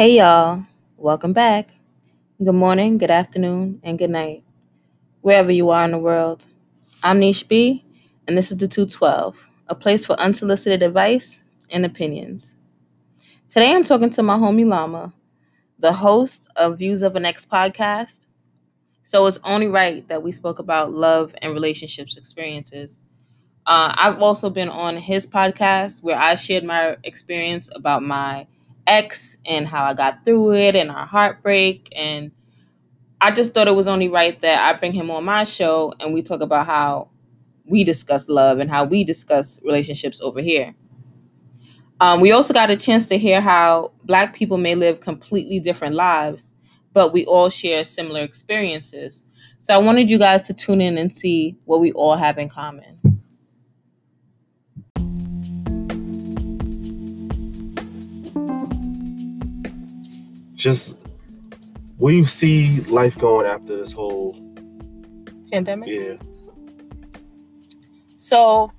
Hey y'all, welcome back. Good morning, good afternoon, and good night, wherever you are in the world. I'm Niche B, and this is the 212, a place for unsolicited advice and opinions. Today I'm talking to my homie Llama, the host of Views of an Ex podcast. So it's only right that we spoke about love and relationships experiences. Uh, I've also been on his podcast where I shared my experience about my ex and how I got through it and our heartbreak. And I just thought it was only right that I bring him on my show and we talk about how we discuss love and how we discuss relationships over here. Um, we also got a chance to hear how Black people may live completely different lives, but we all share similar experiences. So I wanted you guys to tune in and see what we all have in common. Just where you see life going after this whole Pandemic? yeah So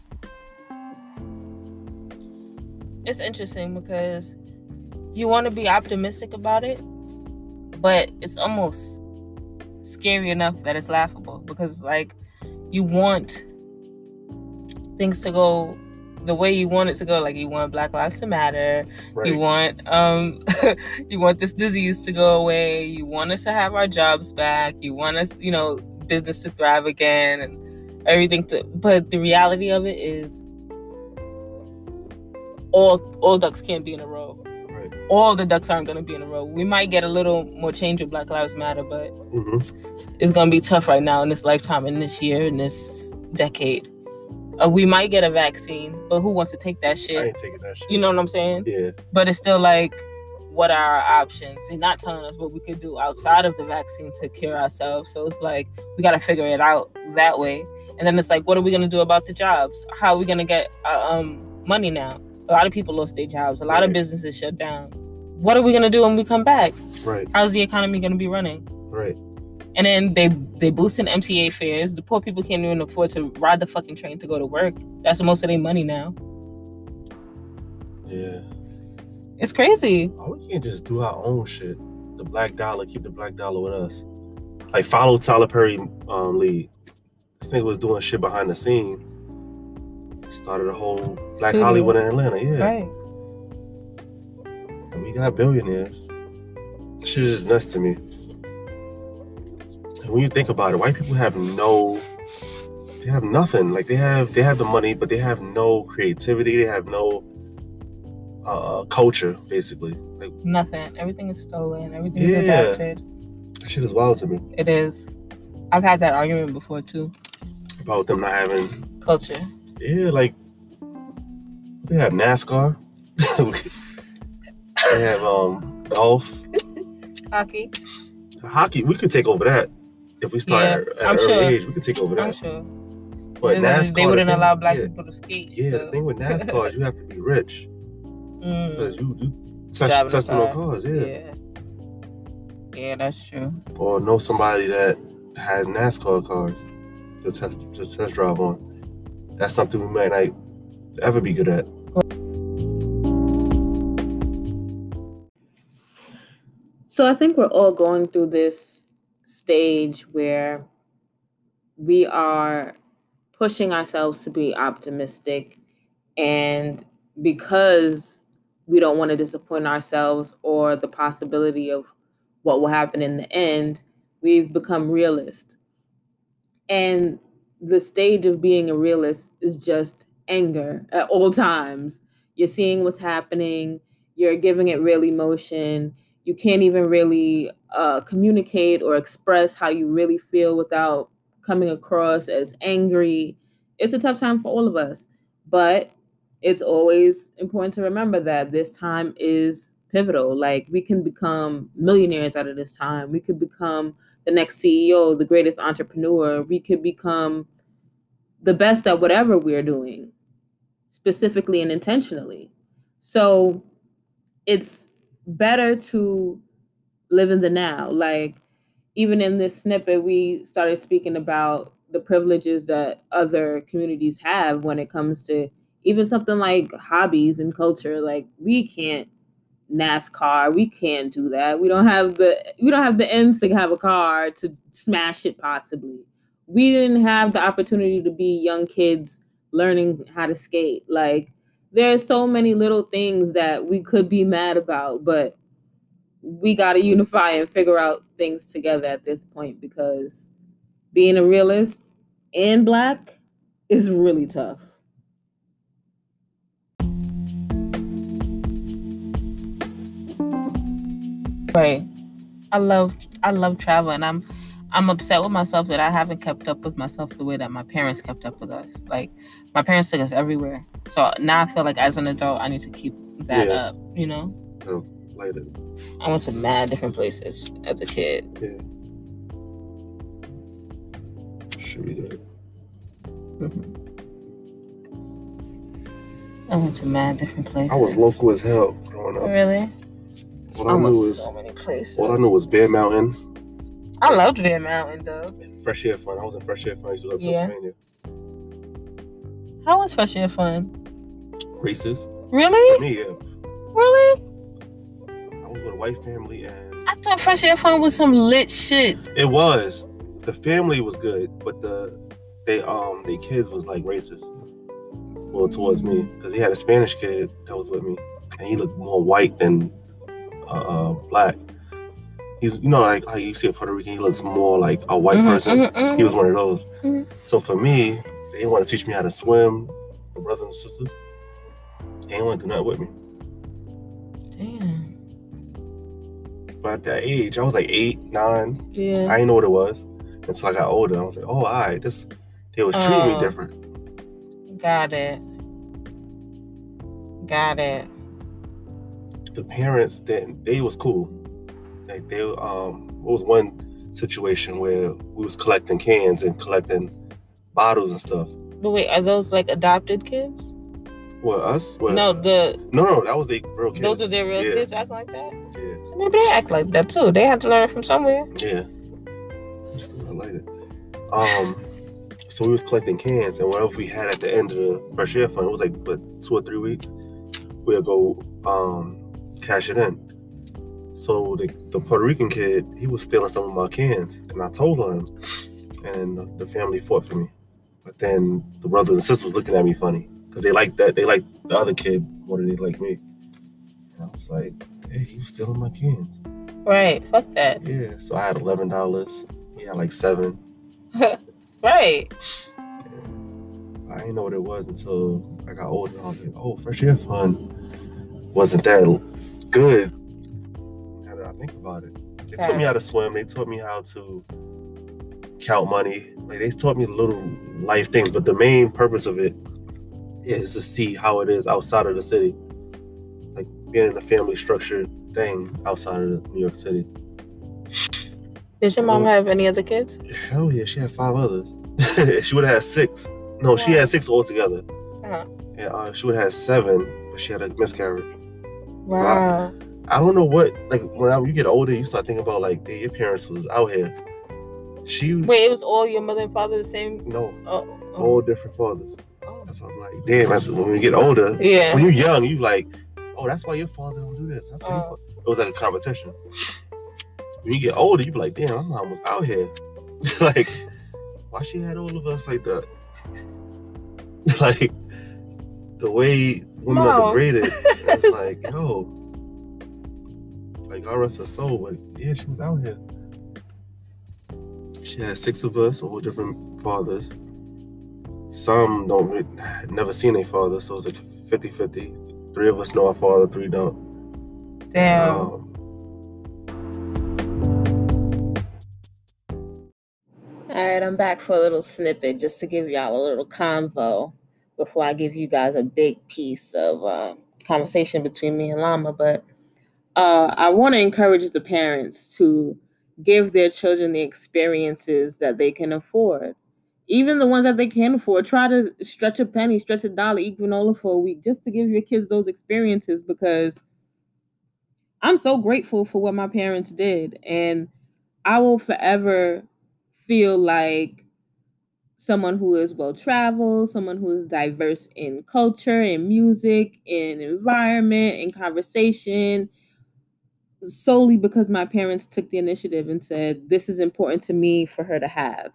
it's interesting because you want to be optimistic about it, but it's almost scary enough that it's laughable because like you want things to go the way you want it to go like you want black lives to matter right. you want um you want this disease to go away you want us to have our jobs back you want us you know business to thrive again and everything to but the reality of it is all all ducks can't be in a row. Right. All the ducks aren't going to be in a row. We might get a little more change with black lives matter but hmm it's going to be tough right now in this lifetime in this year in this decade uh, we might get a vaccine but who wants to take that shit? I ain't taking that shit. You know what i'm saying? Yeah. But it's still like what are our options? And not telling us what we could do outside of the vaccine to cure ourselves. So it's like we got to figure it out that way. And then it's like what are we going to do about the jobs? How are we going to get uh, um, money now? A lot of people lost their jobs. A lot of businesses shut down. What are we going to do when we come back? Right. How's the economy going to be running? Right and then they they boosting MTA fares. The poor people can't even afford to ride the fucking train to go to work. That's most of their money now. yeah It's crazy. oh, we can't just do our own shit the black dollar keep the black dollar with us like follow Tyler Perry um lead this nigga was doing shit behind the scene started a whole black Studio. Hollywood in Atlanta yeah Right. And we got billionaires. Shit is just nuts to me. When you think about it, white people have no they have nothing. Like they have they have the money, but they have no creativity, they have no uh culture, basically. Like Nothing. Everything is stolen. Everything is Yeah. adapted. that shit is wild to me. It is. I've had that argument before too. About them not having Culture. yeah, like they have NASCAR. they have um golf. Hockey. Hockey, we could take over that. If we start Yeah, at an I'm early sure. age, we could take over I'm that. sure. But NASCAR, they wouldn't thing- allow black yeah, people to skate. Yeah, so. the thing with NASCAR is you have to be rich Mm, because you, you touch Driving a testing cars, yeah. yeah. Yeah, that's true. Or know somebody that has NASCAR cars to test to test drive on. That's something we might not ever be good at. So I think we're all going through this stage where we are pushing ourselves to be optimistic and because we don't want to disappoint ourselves or the possibility of what will happen in the end, we've become realist. And the stage of being a realist is just anger at all times. You're seeing what's happening, you're giving it real emotion, you can't even really uh, communicate or express how you really feel without coming across as angry. It's a tough time for all of us, but it's always important to remember that this time is pivotal. Like we can become millionaires out of this time. We could become the next CEO, the greatest entrepreneur. We could become the best at whatever we're doing, specifically and intentionally. So it's better to live in the now. Like even in this snippet, we started speaking about the privileges that other communities have when it comes to even something like hobbies and culture. Like we can't NASCAR. We can't do that. We don't have the we don't have the ends to have a car to smash it possibly. We didn't have the opportunity to be young kids learning how to skate. Like there's so many little things that we could be mad about, but we got to unify and figure out things together at this point because being a realist and black is really tough. Right. I love I love travel and I'm I'm upset with myself that I haven't kept up with myself the way that my parents kept up with us. Like my parents took us everywhere. So now I feel like as an adult I need to keep that yeah. up, you know? Oh, later. I went to mad different places as a kid. Yeah. Should be good. Mm-hmm. I went to mad different places. I was local as hell growing up. Really? What I, I knew was so many places. What I knew was Bear Mountain. I loved Bear Mountain though. And Fresh Air Fund. I was in Fresh Air Fund. I used to love yeah. Pennsylvania. How was Fresh Air Fund? Racist. Really? For me, yeah. Really? I was with a white family and I thought Fresh Air Fund was some lit shit. It was. The family was good, but the they um the kids was like racist. Well, towards me because he had a Spanish kid that was with me, and he looked more white than uh, black. He's you know like how you see a Puerto Rican, he looks more like a white mm-hmm, person. Mm-hmm, mm-hmm. He was one of those. Mm-hmm. So for me, they didn't want to teach me how to swim. My brothers and sisters, they didn't want to do that with me. Damn. But at that age, I was like eight, nine. Yeah. I didn't know what it was until I got older. I was like, oh, all right, this they was treating me oh. different. Got it. Got it the parents that they was cool. Like they um it was one situation where we was collecting cans and collecting bottles and stuff. But wait, are those like adopted kids? What us? No, the no, no, that was the real kids. Those are their real yeah. kids acting like that. Yeah. So maybe they act like that too. They had to learn from somewhere. Yeah. I like it. Um, so we was collecting cans, and whatever we had at the end of the fresh air fund, it was like what two or three weeks. We'll go um cash it in. So the, the Puerto Rican kid, he was stealing some of my cans, and I told him, and the family fought for me. But then the brothers and sisters looking at me funny because they like that they like the other kid more than they like me. And I was like, hey, he was stealing my cans. Right, fuck that. Yeah, so I had eleven dollars. He had like seven. right. I didn't know what it was until I got older. I was like, oh, fresh air fund wasn't that good. Now that I think about it, they taught me how to swim. They taught me how to count money. Like they taught me little life things, but the main purpose of it is to see how it is outside of the city, like being in a family structured thing outside of New York City. Did your mom have any other kids? Hell yeah, she had five others. she would have had six. No, she had six altogether. Uh-huh. And uh, she would have had seven, but she had a miscarriage. Wow. I, I don't know what like when I, you get older, you start thinking about like your parents was out here. She wait, it was all your mother and father the same? No, oh, oh. all different fathers. Oh. That's what I'm like. Damn, that's when we get older. Yeah. When you're young, you like, oh, that's why your father don't do this. That's why oh. it was like a competition. When you get older, you be like, damn, my mom was out here. like, why she had all of us like that? like the way women are degraded. it's like, yo, like God rest her soul, but yeah, she was out here. She had six of us, all different fathers. Some don't never seen a father, so it's like 50-50. Three of us know our father, three don't. Damn. Um, all right, I'm back for a little snippet just to give y'all a little convo before I give you guys a big piece of uh, conversation between me and Llama. But uh, I want to encourage the parents to give their children the experiences that they can afford. Even the ones that they can afford, try to stretch a penny, stretch a dollar, eat granola for a week just to give your kids those experiences because I'm so grateful for what my parents did. And I will forever feel like someone who is well traveled, someone who is diverse in culture, in music, in environment, in conversation, solely because my parents took the initiative and said, This is important to me for her to have.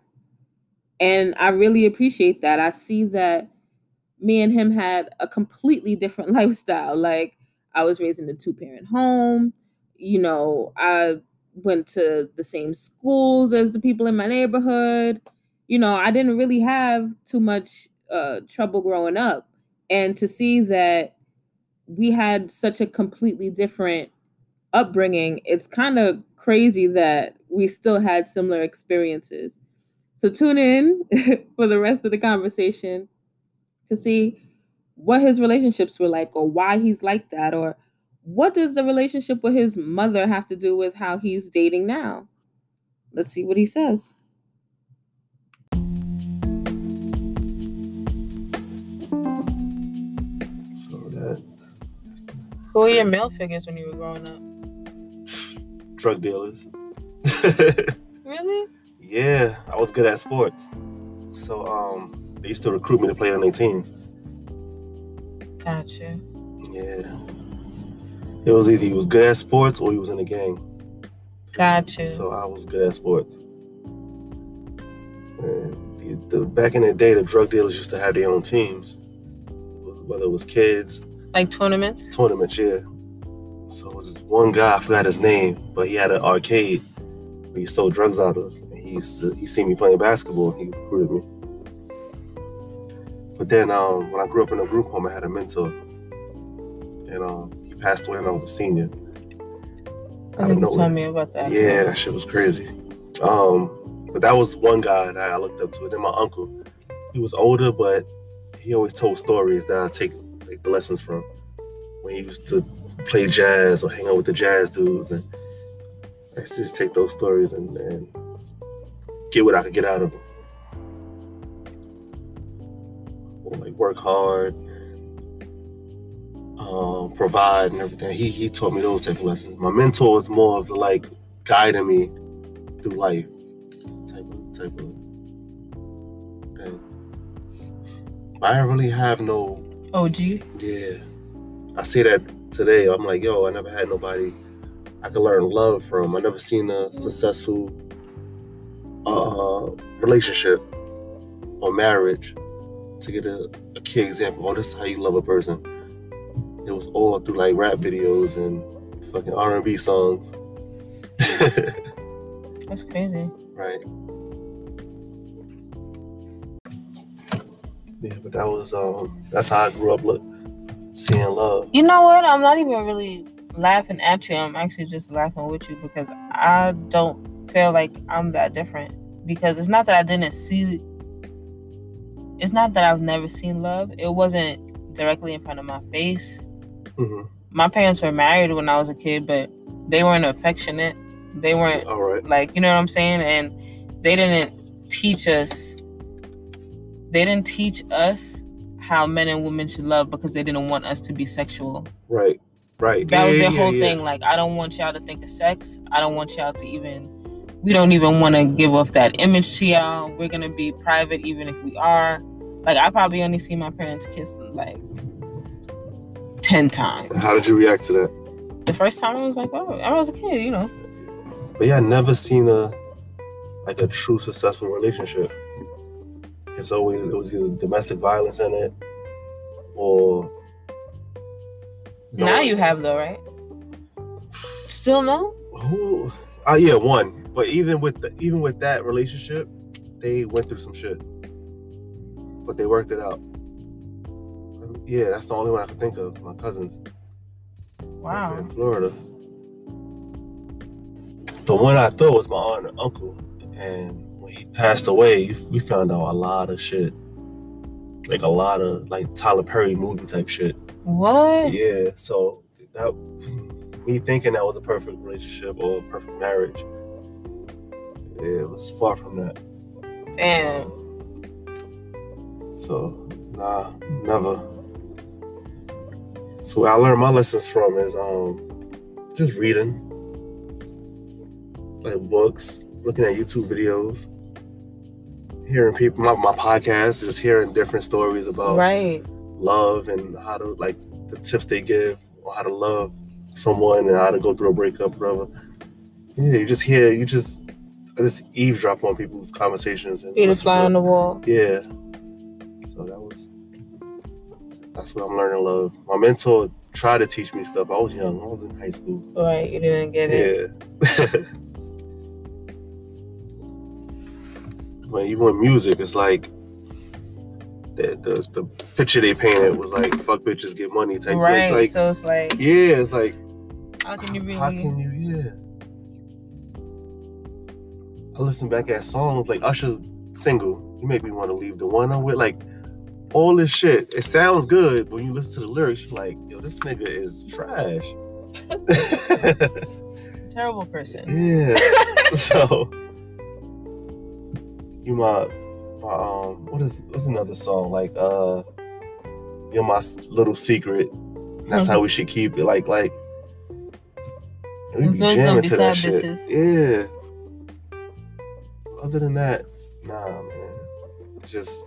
And I really appreciate that. I see that me and him had a completely different lifestyle. Like, I was raised in a two parent home. You know, I went to the same schools as the people in my neighborhood. You know, I didn't really have too much uh, trouble growing up. And to see that we had such a completely different upbringing, it's kind of crazy that we still had similar experiences. So tune in for the rest of the conversation to see what his relationships were like or why he's like that or what does the relationship with his mother have to do with how he's dating now? Let's see what he says. So that Who were your male figures when you were growing up? Drug dealers. Really? yeah, I was good at sports. So um they used to recruit me to play on their teams. Gotcha. Yeah. It was either he was good at sports or he was in a gang. Gotcha. So I was good at sports. And the, the, back in the day, the drug dealers used to have their own teams, whether it was kids, Like tournaments? tournaments, yeah. So it was this one guy, I forgot his name, but he had an arcade where he sold drugs out of. And he used to, he seen me playing basketball, he recruited me. But then um, when I grew up in a group home, I had a mentor. And um, he passed away when I was a senior. I think you nowhere. me about that. Yeah, that shit was crazy. Um, but that was one guy that I looked up to. And then my uncle, he was older, but he always told stories that I take take the lessons from. When he used to play jazz or hang out with the jazz dudes, and I used to just take those stories and, and get what I could get out of them. Or like work hard, um, provide, and everything. He he taught me those type of lessons. My mentor was more of like guiding me through life, type of type of thing. I don't really have no OG? yeah. I see that today. I'm like, yo, I never had nobody I could learn love from. I never seen a successful uh, relationship or marriage to get a, a key example. Oh, this is how you love a person. It was all through like rap videos and fucking R&B songs. That's crazy. right. Yeah, but that was um that's how I grew up look seeing love. You know what? I'm not even really laughing at you. I'm actually just laughing with you because I don't feel like I'm that different. Because it's not that I didn't see it's not that I've never seen love. It wasn't directly in front of my face. hmm My parents were married when I was a kid, but they weren't affectionate. They weren't all right. like you know what I'm saying? And they didn't teach us they didn't teach us how men and women should love because they didn't want us to be sexual. Right. Right. That was Yeah, their yeah, whole yeah. thing. Like, I don't want y'all to think of sex. I don't want y'all to even. We don't even want to give off that image to y'all. We're gonna be private, even if we are. Like, I probably only see my parents kiss like ten times. How did you react to that? The first time I was like, oh, I was a kid, you know. But yeah, I never seen a like a true successful relationship. It's always it was either domestic violence in it or Now you have though, right? Still no? who oh yeah one. But even with the, even with that relationship they went through some shit. But they worked it out. Yeah that's the only one i can think of. My cousins. Wow. in florida. The one i thought was my aunt and uncle. And when he passed away we found out a lot of shit like a lot of like tyler perry movie type shit What? yeah, so that me thinking that was a perfect relationship or a perfect marriage, yeah, it was far from that. Damn. So nah, never. So where I learned my lessons from is um just reading, like books, looking at YouTube videos, hearing people my, my podcast, just hearing different stories about Right. love and how to like the tips they give or how to love someone and how to go through a breakup, whatever. Yeah, you just hear, you just, I just eavesdrop on people's conversations. And Be the fly on the wall. Yeah. So that was, that's what I'm learning love. My mentor tried to teach me stuff. I was young. I was in high school. Right, you didn't get it. Yeah. even with music, it's like the, the the picture they painted was like fuck bitches get money type. Right. Like, so it's like, yeah, it's like how can you really? how can you yeah. I listen back at songs like Usher's single. You make me want to leave the one I'm with. Like all this shit. It sounds good, but when you listen to the lyrics, you're like, yo, this nigga is trash. Terrible person. Yeah. so you my my um what is what's another song like uh you're my little secret. That's how we should keep it. Like like we be So it's gonna jamming be to that shit. bitches. Yeah. Other than that, nah, man. It's just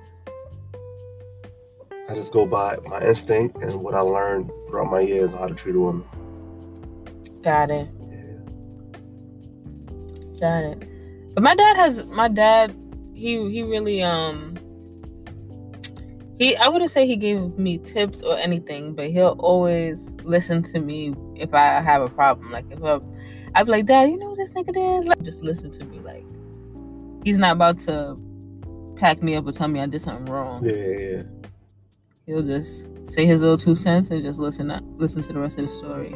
I just go by my instinct and what I learned throughout my years on how to treat a woman. Got it. Yeah. Got it. But my dad has my dad. He he really um. He I wouldn't say he gave me tips or anything, but he'll always listen to me if I have a problem. Like if I'm, I'd be like, Dad, you know what this nigga did? Like, just listen to me. Like he's not about to pack me up or tell me I did something wrong. Yeah, yeah, yeah. He'll just say his little two cents and just listen listen to the rest of the story.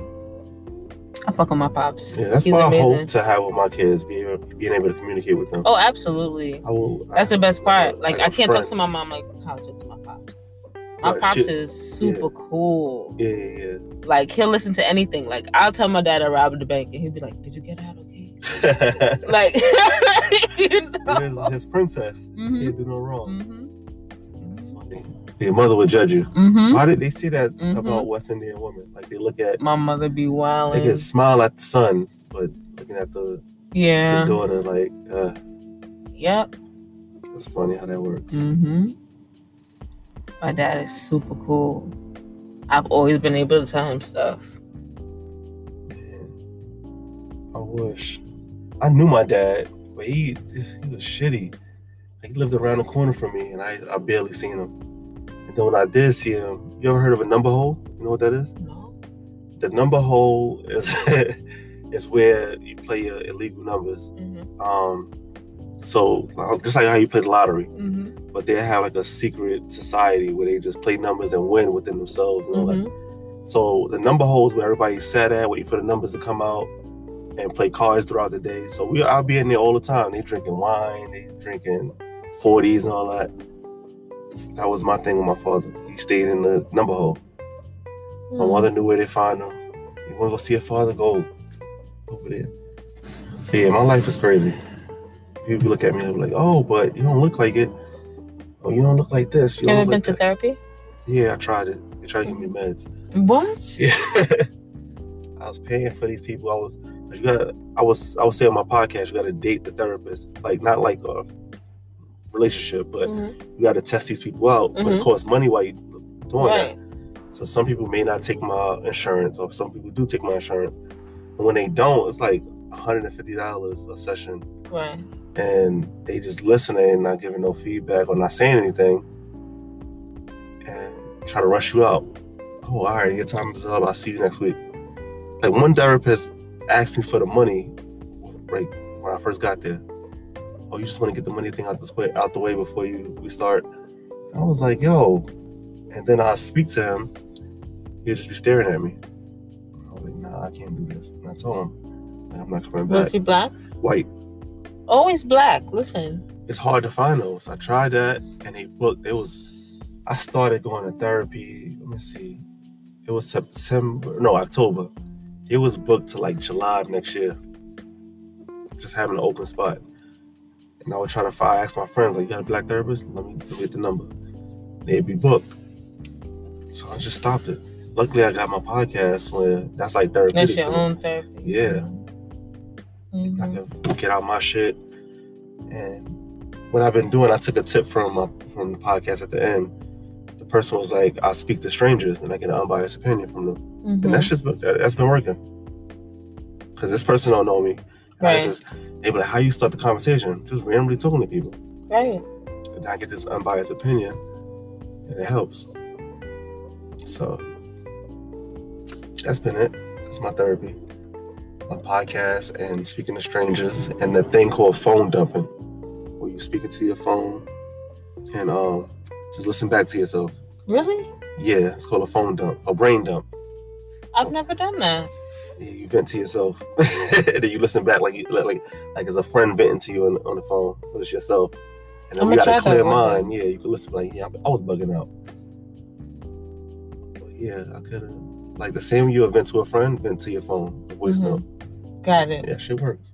I fuck with my pops. Yeah, that's He's what I amazing. hope to have with my kids, being able, being able to communicate with them. Oh, absolutely. I will. That's the best part. Like, I can't talk to my mom like how I talk to my pops. My pops shit. is super cool. Yeah, yeah, Like he'll listen to anything. Like I'll tell my dad I robbed the bank, and he'll be like, "Did you get out okay?" Like, you know. his princess. Mhm. Can't do no wrong. Mhm. Your mother would judge you. Mhm. Why did they say that Mhm. about West Indian women? Like they look at, My mother be wild. they can smile at the son, but looking at the, Yeah. the daughter, like, uh, Yep. that's funny how that works. Mm-hmm. My dad is super cool. I've always been able to tell him stuff. Man, I wish I knew my dad, but he he was shitty. He lived around the corner from me, and I I barely seen him. And then when I did see him, you ever heard of a number hole? You know what that is? No. The number hole is is where you play your illegal numbers. Mm-hmm. Um, so uh, just like how you play the lottery, Mm-hmm. but they have like a secret society where they just play numbers and win within themselves and. Mm-hmm. So the number holes where everybody sat at, waiting for the numbers to come out, and play cards throughout the day. So we, I'll be in there all the time. They drinking wine, they drinking forties and all that. That was my thing with my father. He stayed in the number hole. My mother knew where to find him. You want to go see your father? Go over there. Yeah, my life is crazy. People look at me and be like, "Oh, but you don't look like it. Oh, you don't look like this. You ever been like to that." therapy? Yeah, I tried it. They tried to give me meds. What? Yeah. I was paying for these people. I was you gotta, I was, I was saying on my podcast, you gotta date the therapist. Like, not like a relationship, but Mhm. you gotta test these people out. But it Mhm. costs money while you doing Right. that. So some people may not take my insurance, or some people do take my insurance. And when they don't, it's like $150 a session. Right. And they just listening and not giving no feedback or not saying anything. And try to rush you out. Oh, all right, your time is up. I'll see you next week. Like one therapist asked me for the money, right when I first got there. Oh, you just want to get the money thing out the way, out the way before you we start. I was like, yo, and then I speak to him. He'll just be staring at me. I was like, nah, I can't do this. And I told him, I'm not coming back. Was he black? White. Oh, Always black. Listen. It's hard to find those. I tried that, and they booked. It was. I started going to therapy. Let me see. It was September, no October. It was booked to like July of next year. Just having an open spot, and I would try to find. Ask my friends, like, "You got a black therapist? Let me, let me get the number." They'd be booked, so I just stopped it. Luckily, I got my podcast where that's like therapeutic. That's your own therapy. Yeah. I Mhm. can get out my shit. And what I've been doing, I took a tip from my, from the podcast at the end. The person was like, "I speak to strangers and I get an unbiased opinion from them," Mhm. and that's just that- that's been working. Because this person don't know me, I Right. just they be like, "How you start the conversation?" Just randomly talking to people, right. and I get this unbiased opinion, and it helps. So that's been it. That's my therapy, my podcast, and speaking to strangers, and the thing called phone dumping, where you speaking to your phone and um just listen back to yourself. Really? Yeah, it's called a phone dump, a brain dump. I've never done that. You vent to yourself, and then you listen back like you like like, as a friend venting to you on, on the phone, but it's yourself. And then I'ma we got a clear mind. Yeah, you can listen like, yeah, I was bugging out. But yeah, I could have like the same you vent to a friend, vent to your phone, the voice Mhm. note. Got it. Yeah, shit works.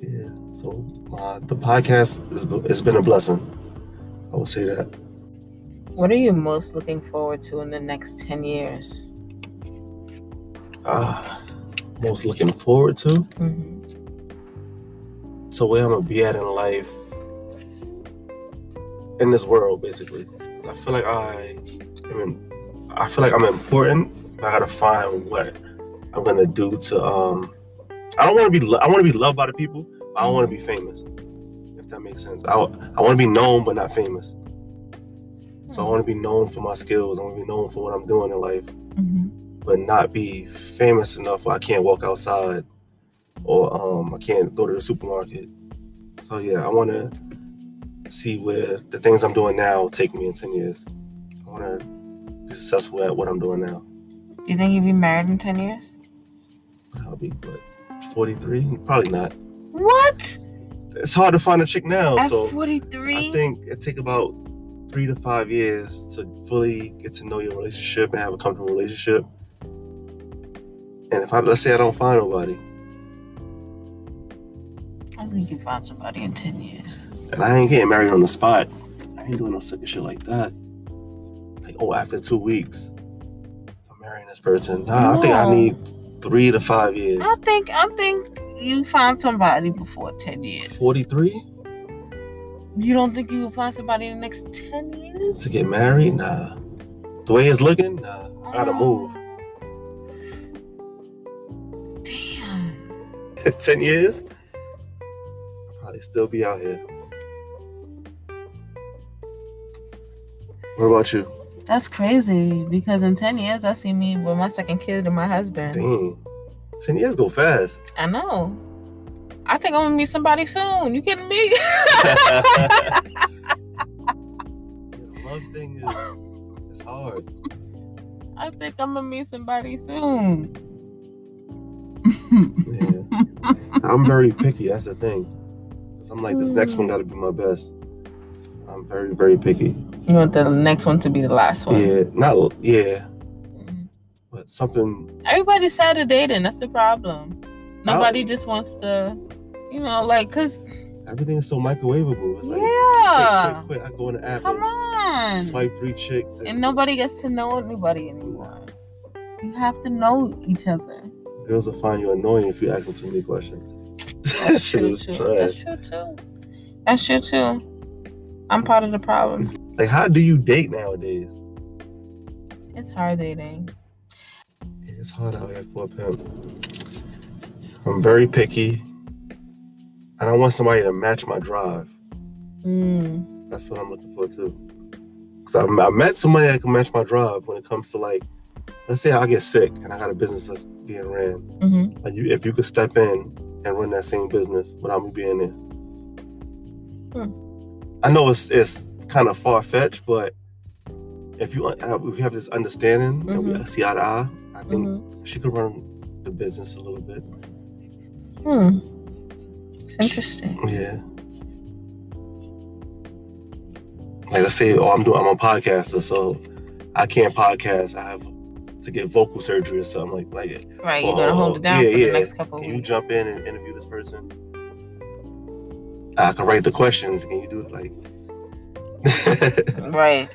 Yeah, so my the podcast is it's been a blessing. I would say that. What are you most looking forward to in the next 10 years? Ah, most looking forward to. hmm to where I'm gonna be at in life, in this world, basically. I feel like I, I mean, I feel like I'm important. I gotta find what I'm gonna do to. Um, I don't want to be. lo- I want to be loved by the people. But I don't want to be famous. If that makes sense. I I want to be known but not famous. So I want to be known for my skills. I want to be known for what I'm doing in life, hmm but not be famous enough where I can't walk outside or um, I can't go to the supermarket. So yeah, I want to see where the things I'm doing now take me in ten years. I want to be successful at what I'm doing now. Do you think you'll be married in 10 years? I'll be what 43? Probably not. What? It's hard to find a chick now, At so 43? I think it take about three to five years to fully get to know your relationship and have a comfortable relationship. And if I let's say I don't find nobody, I think you find somebody in 10 years. and I ain't getting married on the spot, I ain't doing no sucker shit like that. Like, oh, after two weeks, I'm marrying this person. Nah, I think I need three to five years. I think I think you find somebody before 10 years. 43 You don't think you will find somebody in the next 10 years? to get married? Nah. The way it's looking, nah. I gotta move. 10 years? I'll probably still be out here. What about you? That's crazy because in 10 years, I see me with my second kid and my husband. Dang. 10 years go fast. I know. I think I'm gonna meet somebody soon. You kidding me? Love thing is it's hard. I think I'm gonna meet somebody soon. Yeah. I'm very picky, that's the thing. Cause I'm like, this next one gotta be my best. I'm very, very picky. You want the next one to be the last one. Yeah, not yeah, Mhm. but something Everybody's sad of dating. That's the problem. Nobody just wants to, you know, like, cause everything is so microwavable. It's like yeah, quick, quick, quick. I go in the app come on. swipe three chicks and, And nobody gets to know anybody anymore. You have to know each other. Girls will find you annoying if you ask them too many questions. That's true too. trash. That's true too. That's true too. I'm part of the problem. Like, how do you date nowadays? It's hard dating. It's hard out here for a pimp. I'm very picky, and I want somebody to match my drive. Mm. That's what I'm looking for too. Cause I, I met somebody that can match my drive when it comes to like, let's say I get sick and I got a business that's being ran. hmm Like you, if you could step in and run that same business without me being there. I know it's it's kind of far fetched, but if you have, we have this understanding and we see eye to eye, I think hmm she could run the business a little bit. Hmm. It's interesting. Yeah. Like let's say, oh, I'm doing, I'm a podcaster, so I can't podcast. I have to get vocal surgery or something like like. it. Right, you're gonna hold it down yeah, for yeah. the next couple of Can you weeks. jump in and interview this person? I can write the questions. Can you do it like? Right.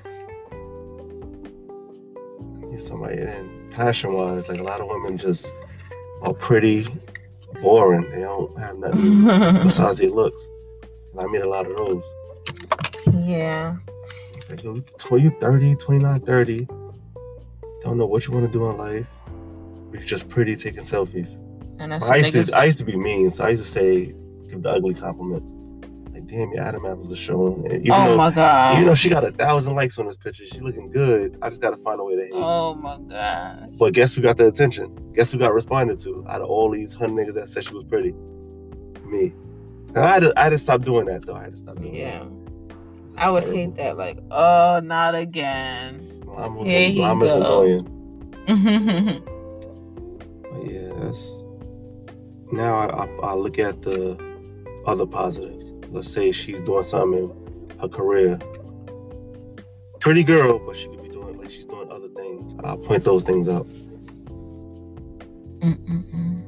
Get somebody and passion wise, like a lot of women just are pretty boring. They don't have nothing besides their looks. And I meet a lot of those. yeah. It's like, yo, you 30, 29, 30. Don't know what you want to do in life. You're just pretty taking selfies. And that's I used niggas. to I used to be mean, so I used to say give the ugly compliments. Like, damn, your Adam apples are showing. And even oh though my god. even though she got a thousand likes on this picture, she looking good. I just gotta find a way to hate. oh my god! But guess who got the attention? Guess who got responded to out of all these hundred niggas that said she was pretty? Me. And I had to I had to stop doing that though. I had to stop doing Yeah. that. I would Terrible. hate that. Like, oh, not again. Llama Here was, you llama was go. annoying. Mm-hmm. But yeah, that's now I, I, I look at the other positives. Let's say she's doing something in her career. Pretty girl, but she could be doing like she's doing other things. I'll point those things out. Mm-mm-mm.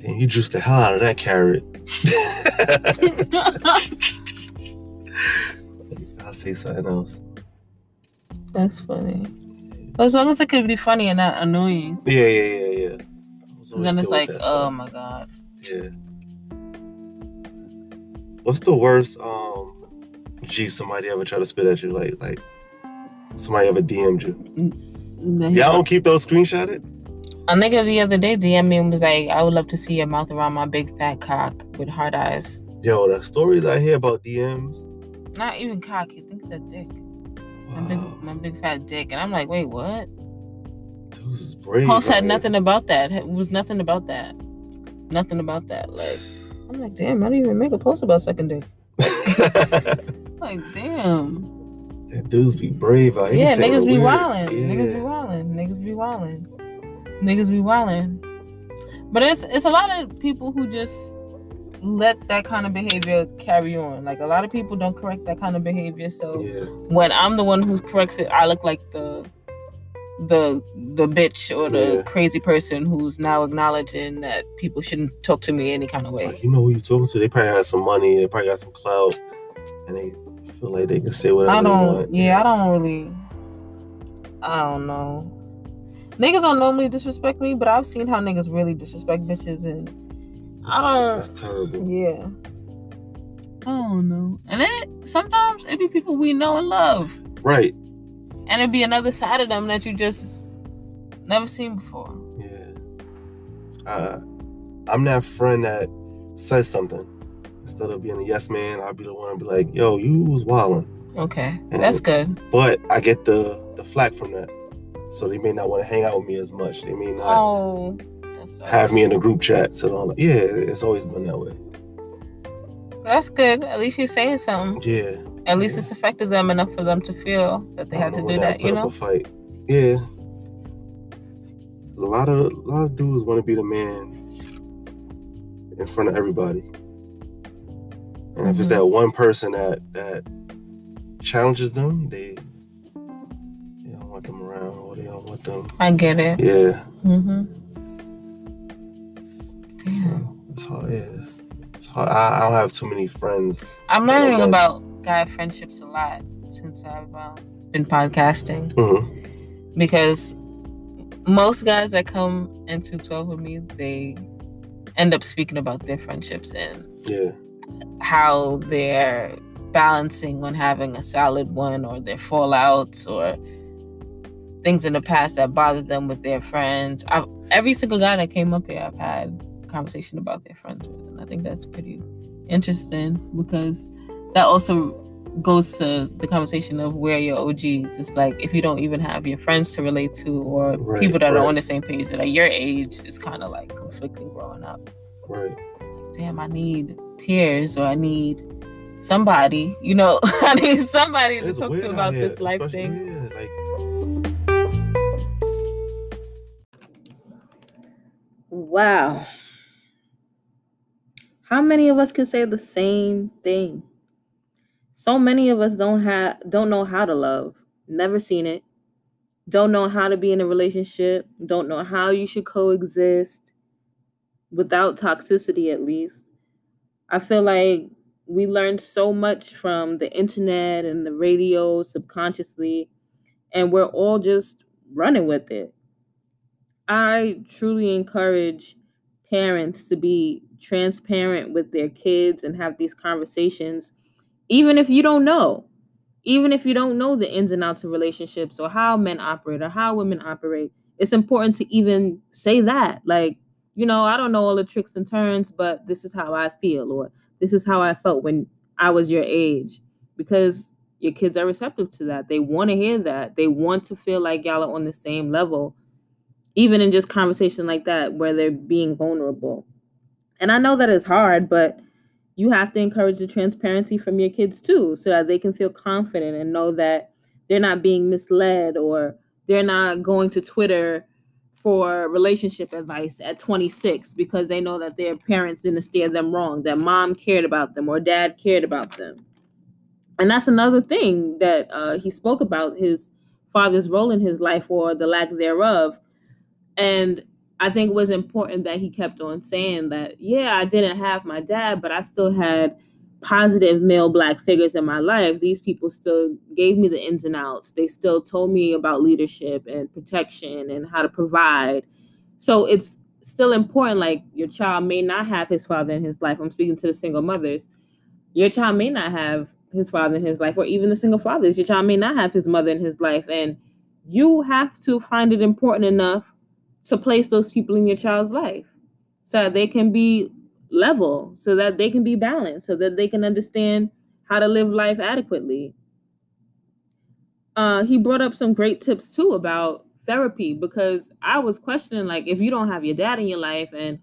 Damn, you juiced the hell out of that carrot. I'll say something else. That's funny. As long as it can be funny and not annoying. Yeah, yeah, yeah, yeah. Then it's like, oh my god. Yeah. What's the worst um G somebody ever try to spit at you? Like like somebody ever DM'd you. Y'all don't keep those screenshotted? A nigga the other day DM me and was like, I would love to see your mouth around my big fat cock with hard eyes. Yo, the stories I hear about DMs. Not even cock, he thinks that dick. My big my big fat dick. And I'm like, wait, what? dudes brave. Post out had nothing about that. It was nothing about that. Nothing about that. Like I'm like, damn, I didn't even make a post about second dick. Like, damn. That dudes be brave out here. Yeah, niggas be wildin'. Niggas be Yeah. wildin'. Niggas be wildin'. Niggas be wildin'. But it's it's a lot of people who just let that kind of behavior carry on. Like a lot of people don't correct that kind of behavior. So Yeah. when I'm the one who corrects it, I look like the the the bitch or the Yeah. crazy person who's now acknowledging that people shouldn't talk to me any kind of way. Like, you know who you're talking to? They probably have some money. They probably got some clout, and they feel like they can say whatever I don't. want. Yeah, I don't really. I don't know. Niggas don't normally disrespect me, but I've seen how niggas really disrespect bitches, and I don't. That's terrible. Yeah. I don't know. And then sometimes it be people we know and love, Right. and it be another side of them that you just never seen before. Yeah. Uh, I'm that friend that says something. Instead of being a yes man, I'll be the one to be like, yo, you was wilding. Okay, that's good. But I get the the flack from that. So they may not want to hang out with me as much. They may not Oh, that's have me in the group chats and all that. Yeah, it's always been that way. That's good. At least you're saying something. Yeah. At least it's affected them enough for them to feel that they had to don't do know, that. put You up know. a fight. Yeah. A lot of a lot of dudes want to be the man in front of everybody. And if it's Mhm. that one person that that challenges them, they they don't want them around or they don't want them. I get it. Yeah. Mm-hmm. Damn. So it's hard. Yeah. It's hard. I, I don't have too many friends. I'm learning about guy friendships a lot since I've um, been podcasting Mhm. because most guys that come into 12 with me, they end up speaking about their friendships and Yeah. how they're balancing on having a solid one or their fallouts or things in the past that bothered them with their friends. I've, every single guy that came up here, I've had conversation about their friends with. And I think that's pretty interesting because that also goes to the conversation of where your OGs. It's like if you don't even have your friends to relate to or Right, people that right. are on the same page that are your age, it's kind of like conflicting growing up Right. damn, I need peers or I need somebody, you know, I need somebody to talk to out about here, this life thing. Yeah, like Wow. How many of us can say the same thing? So many of us don't have don't know how to love, never seen it, don't know how to be in a relationship, don't know how you should coexist without toxicity at least. I feel like we learned so much from the internet and the radio subconsciously, and we're all just running with it. I truly encourage parents to be transparent with their kids and have these conversations, even if you don't know. even if you don't know the ins and outs of relationships or how men operate or how women operate, it's important to even say that. Like, you know, I don't know all the tricks and turns, but this is how I feel, or this is how I felt when I was your age. Because your kids are receptive to that. They want to hear that. They want to feel like y'all are on the same level, even in just conversation like that where they're being vulnerable. And I know that it's hard, but you have to encourage the transparency from your kids too, so that they can feel confident and know that they're not being misled or they're not going to Twitter for relationship advice at 26 because they know that their parents didn't steer them wrong, that mom cared about them or dad cared about them. And that's another thing that uh, he spoke about his father's role in his life or the lack thereof. And I think it was important that he kept on saying that, yeah, I didn't have my dad, but I still had positive male black figures in my life. These people still gave me the ins and outs. They still told me about leadership and protection and how to provide. So it's still important. Like your child may not have his father in his life. I'm speaking to the single mothers. Your child may not have his father in his life, or even the single fathers. Your child may not have his mother in his life. And you have to find it important enough to place those people in your child's life so that they can be level, so that they can be balanced, so that they can understand how to live life adequately. Uh, he brought up some great tips too about therapy because I was questioning like if you don't have your dad in your life and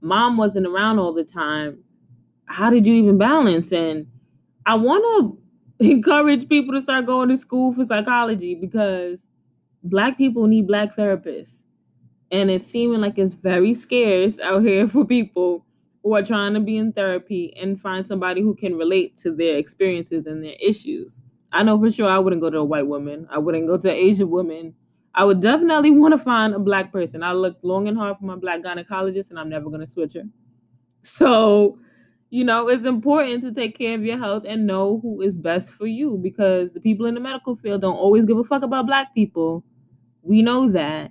mom wasn't around all the time, how did you even balance? And I want to encourage people to start going to school for psychology because black people need black therapists and it's seeming like it's very scarce out here for people who are trying to be in therapy and find somebody who can relate to their experiences and their issues. I know for sure I wouldn't go to a white woman. I wouldn't go to an Asian woman. I would definitely want to find a black person. I looked long and hard for my black gynecologist, and I'm never going to switch her. So, you know, it's important to take care of your health and know who is best for you because the people in the medical field don't always give a fuck about black people. We know that.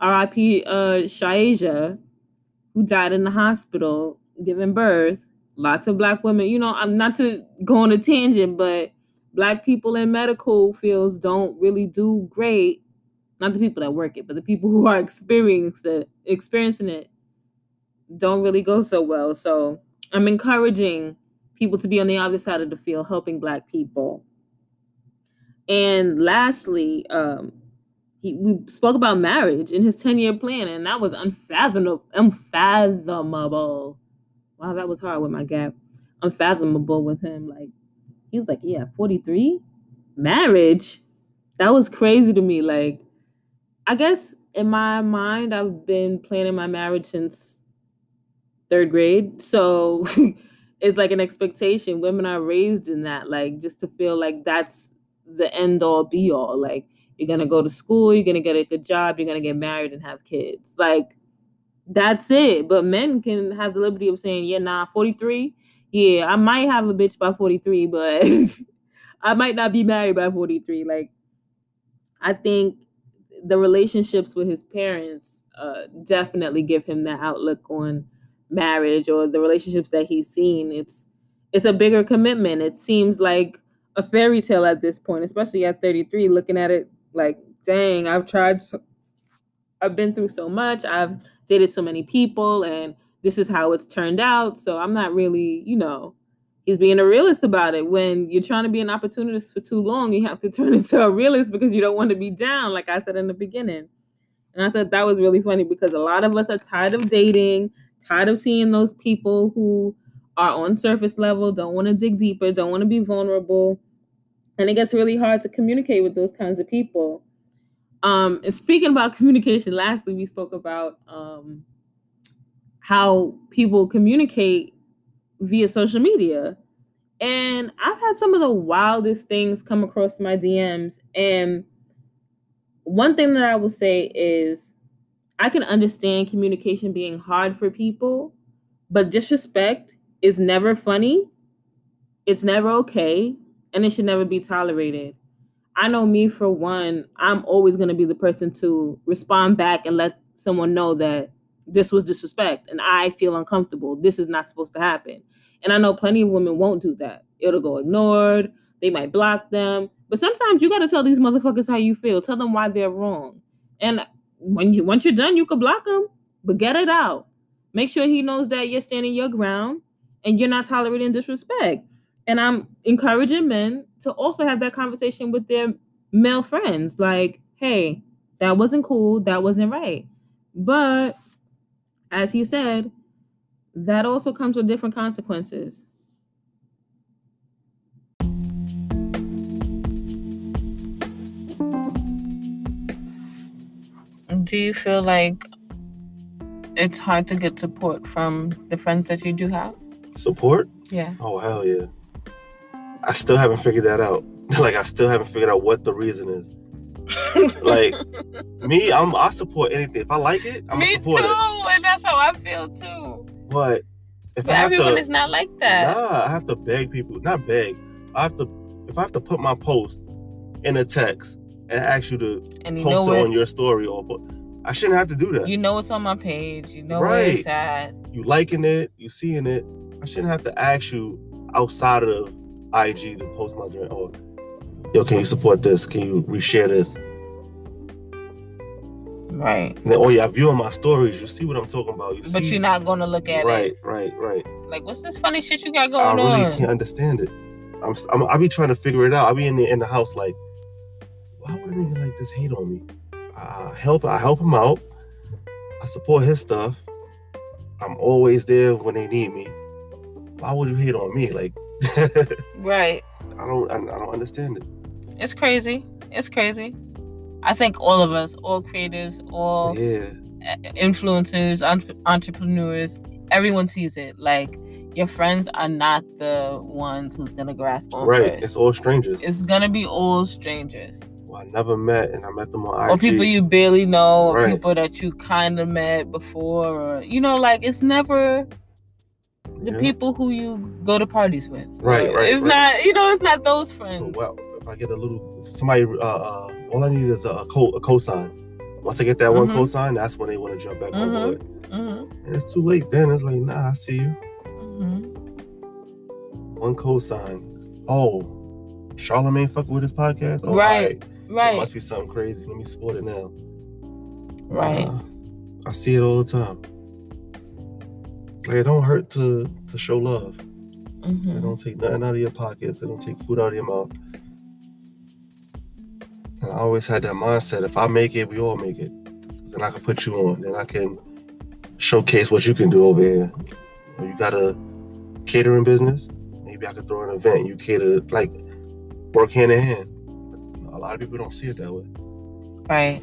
R.I.P. Uh, Sha-Asia, who died in the hospital giving birth. Lots of black women, you know, I'm not to go on a tangent, but black people in medical fields don't really do great. Not the people that work it, but the people who are experiencing it, experiencing it don't really go so well. So I'm encouraging people to be on the other side of the field, helping black people. And lastly, um, he we spoke about marriage in his 10 year plan, and that was unfathomable. Unfathomable. Wow, that was hard with my gap. Unfathomable with him. Like he was like, yeah, 43? Marriage. That was crazy to me. Like, I guess in my mind, I've been planning my marriage since third grade. So it's like an expectation. Women are raised in that, like just to feel like that's the end all be all. Like you're gonna go to school, you're gonna get a good job, you're gonna get married and have kids. Like that's it. But men can have the liberty of saying, yeah, nah, 43. Yeah, I might have a bitch by 43, but I might not be married by 43. Like, I think the relationships with his parents uh, definitely give him that outlook on marriage or the relationships that he's seen. It's it's a bigger commitment. It seems like a fairy tale at this point, especially at 33, looking at it like, dang, I've tried so, I've been through so much. I've dated so many people and this is how it's turned out. So I'm not really, you know, he's being a realist about it. When you're trying to be an opportunist for too long, you have to turn into a realist because you don't want to be down, like I said in the beginning. And I thought that was really funny because a lot of us are tired of dating, tired of seeing those people who are on surface level, don't want to dig deeper, don't want to be vulnerable and it gets really hard to communicate with those kinds of people. Um, and speaking about communication, lastly, we spoke about um, how people communicate via social media. And I've had some of the wildest things come across my DMs. And one thing that I will say is I can understand communication being hard for people, but disrespect is never funny. It's never okay and it should never be tolerated. I know me for one, I'm always going to be the person to respond back and let someone know that this was disrespect and I feel uncomfortable. This is not supposed to happen. And I know plenty of women won't do that. It'll go ignored. They might block them. But sometimes you gotta tell these motherfuckers how you feel. Tell them why they're wrong. And when you once you're done, you could block them, but get it out. Make sure he knows that you're standing your ground and you're not tolerating disrespect. And I'm encouraging men to also have that conversation with their male friends. Like, hey, that wasn't cool. That wasn't right. But as he said, that also comes with different consequences. Do you feel like it's hard to get support from the friends that you do have? Support? Yeah. Oh hell yeah. I still haven't figured that out. like I still haven't figured out what the reason is. like me, I'm I support anything. If I like it, I'm Me support too, it. and that's how I feel too. But if But I have everyone to, is not like that. Nah, I have to beg people. Not beg. I have to if I have to put my post in a text and ask you to and you post it on your story or but I shouldn't have to do that. you know it's on my page. You know where Right. it's at. you liking it, you seeing it. I shouldn't have to ask you outside of IG to post my joint. Or yo, can you support this? Can you reshare this? Right. And then, oh yeah, I view on my stories. You see what I'm talking about. You But see, you're not gonna look at right, it. right, right. Right. Like, what's this funny shit you got going on? I really on? can't understand it. I'm, I'm, I be trying to figure it out. I be in the in the house like, why would a nigga like this hate on me? I help, I help him out. I support his stuff. I'm always there when they need me. Why would you hate on me? Like, Right. I don't, I, I don't understand it. It's crazy. It's crazy. I think all of us, all creators, all Yeah, influencers, entrepreneurs, everyone sees it. Like your friends are not the ones who's gonna grasp on right. first. It's all strangers. It's, It's gonna be all strangers Well, I never met, and I met them on IG. or people you barely know, or Right. people that you kind of met before, or you know, like it's never the Yeah. people who you go to parties with. Right, Or right, It's right. not, you know, it's not those Oh, friends. well, if I get a little, if somebody, uh, uh, all I need is a, a co a cosign. Once I get that one Mhm. cosign, that's when they want to jump back on Mhm. board. Mm-hmm. And it's too late then. It's like, nah, I see you. Mm-hmm. One cosign. Oh, Charlemagne fuck with his podcast. Oh, Right, alright. It Right. must be something crazy. Let me support it now. Right. Uh, I see it all the time. Like it don't hurt to to show love. It Mm-hmm. don't take nothing out of your pockets. It don't take food out of your mouth. And I always had that mindset: if I make it, we all make it. then I can put you on. Then I can showcase what you can do over here. You got a catering business. Maybe I could throw an event. You cater like work hand in hand. A lot of people don't see it that way. Right.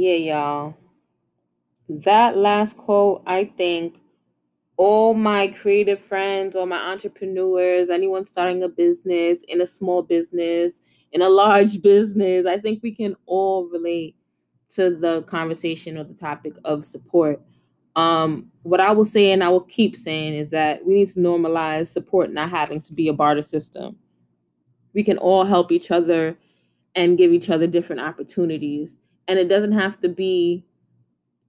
Yeah, y'all. That last quote, I think all my creative friends, all my entrepreneurs, anyone starting a business, in a small business, in a large business, I think we can all relate to the conversation or the topic of support. Um, what I will say and I will keep saying is that we need to normalize support not having to be a barter system. We can all help each other and give each other different opportunities. And it doesn't have to be,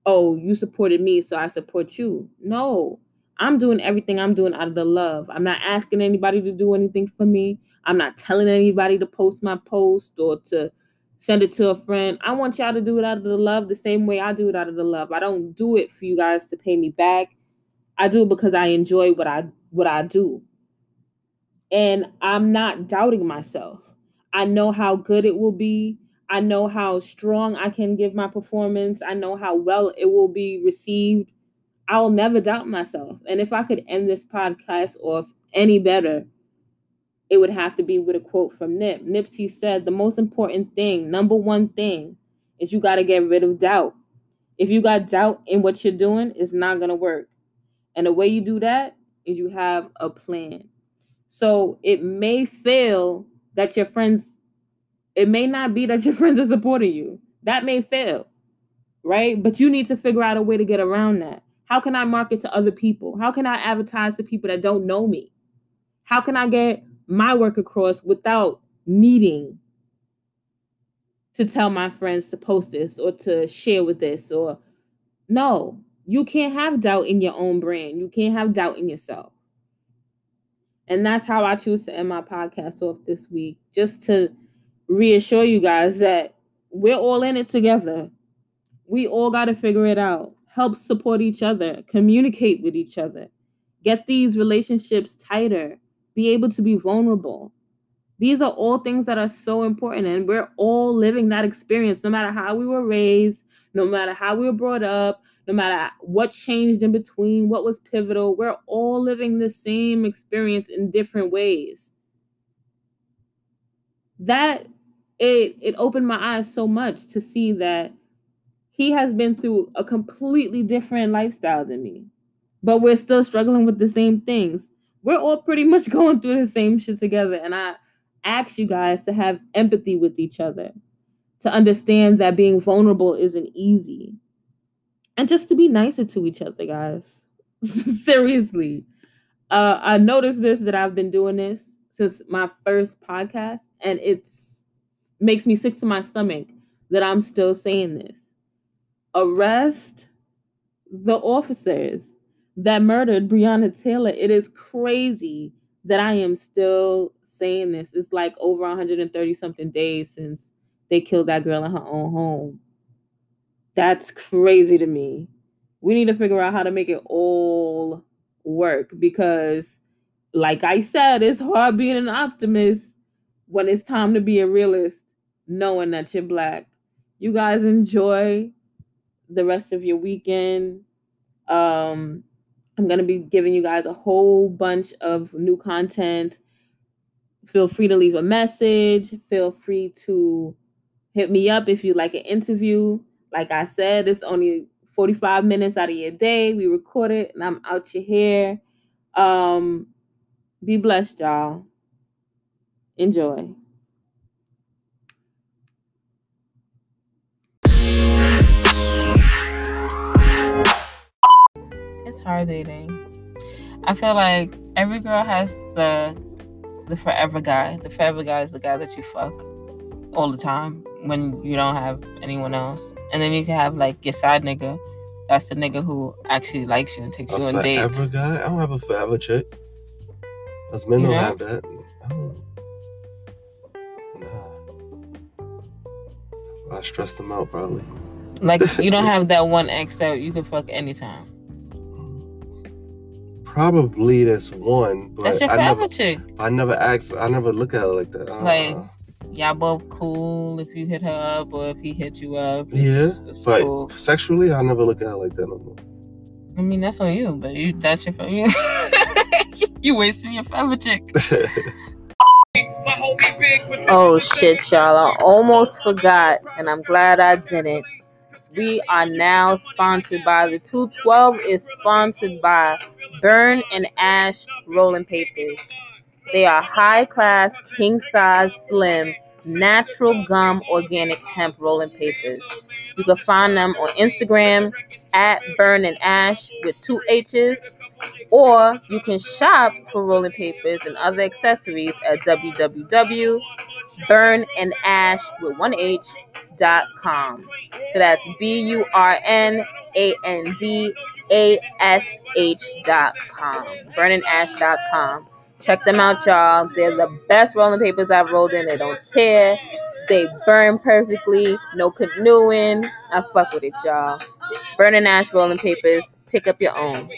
oh, you supported me, so I support you. No, I'm doing everything I'm doing out of the love. I'm not asking anybody to do anything for me. I'm not telling anybody to post my post or to send it to a friend. I want y'all to do it out of the love the same way I do it out of the love. I don't do it for you guys to pay me back. I do it because I enjoy what I what I do. And I'm not doubting myself. I know how good it will be. I know how strong I can give my performance. I know how well it will be received. I will never doubt myself. And if I could end this podcast off any better, it would have to be with a quote from Nip. Nipsey said, The most important thing, number one thing, is you got to get rid of doubt. If you got doubt in what you're doing, it's not going to work. And the way you do that is you have a plan. So it may fail that your friends, it may not be that your friends are supporting you. That may fail, right? But you need to figure out a way to get around that. How can I market to other people? How can I advertise to people that don't know me? How can I get my work across without needing to tell my friends to post this or to share with this or no You can't have doubt in your own brain. You can't have doubt in yourself. And that's how I choose to end my podcast off this week, just to reassure you guys that we're all in it together. We all got to figure it out, help support each other, communicate with each other, get these relationships tighter, be able to be vulnerable. These are all things that are so important, and we're all living that experience no matter how we were raised, no matter how we were brought up, no matter what changed in between, what was pivotal. We're all living the same experience in different ways. That it it opened my eyes so much to see that he has been through a completely different lifestyle than me. But we're still struggling with the same things. We're all pretty much going through the same shit together and I ask you guys to have empathy with each other, to understand that being vulnerable isn't easy, and just to be nicer to each other, guys. Seriously. Uh, I noticed this that I've been doing this since my first podcast, and it's makes me sick to my stomach that I'm still saying this. Arrest the officers that murdered Breonna Taylor. It is crazy that I am still saying this. It's like over 130 something days since they killed that girl in her own home. That's crazy to me. We need to figure out how to make it all work because, like I said, it's hard being an optimist when it's time to be a realist, knowing that you're black. You guys enjoy the rest of your weekend. Um, I'm going to be giving you guys a whole bunch of new content. Feel free to leave a message. Feel free to hit me up if you like an interview. Like I said, it's only 45 minutes out of your day. We record it and I'm out your hair. Um, be blessed, y'all. Enjoy. Hard dating. I feel like every girl has the the forever guy. The forever guy is the guy that you fuck all the time when you don't have anyone else. And then you can have like your side nigga. That's the nigga who actually likes you and takes A you on dates. forever guy? I don't have a forever chick. Us men You don't have that. I don't. Nah. I stressed them out probably. Like you don't have that one ex that you can fuck anytime. Probably that's one, but That's your I forever never, chick. I never asked. I never look at it like that. Uh, Like, Y'all both cool if you hit her up or if he hit you up. It's- yeah, it's but cool. sexually, I never look at it like that no more. I mean that's on you, but you that's your forever. you wasting your forever chick. Oh shit, y'all. I almost forgot, and I'm glad I didn't. We are now sponsored by the 212 is sponsored by Burn and Ash Rolling Papers. They are high class, king size, slim, natural gum organic hemp rolling papers. You can find them on Instagram at Burn and Ash with two H's, or you can shop for rolling papers and other accessories at www.burnash with one H dot com. So that's B U R N A N D A S H dot com. Burnash dot com. Check them out, y'all. They're the best rolling papers I've rolled in. They don't tear. They burn perfectly. No canoeing. I fuck with it, y'all. Burn and Ash rolling papers. Pick up your own.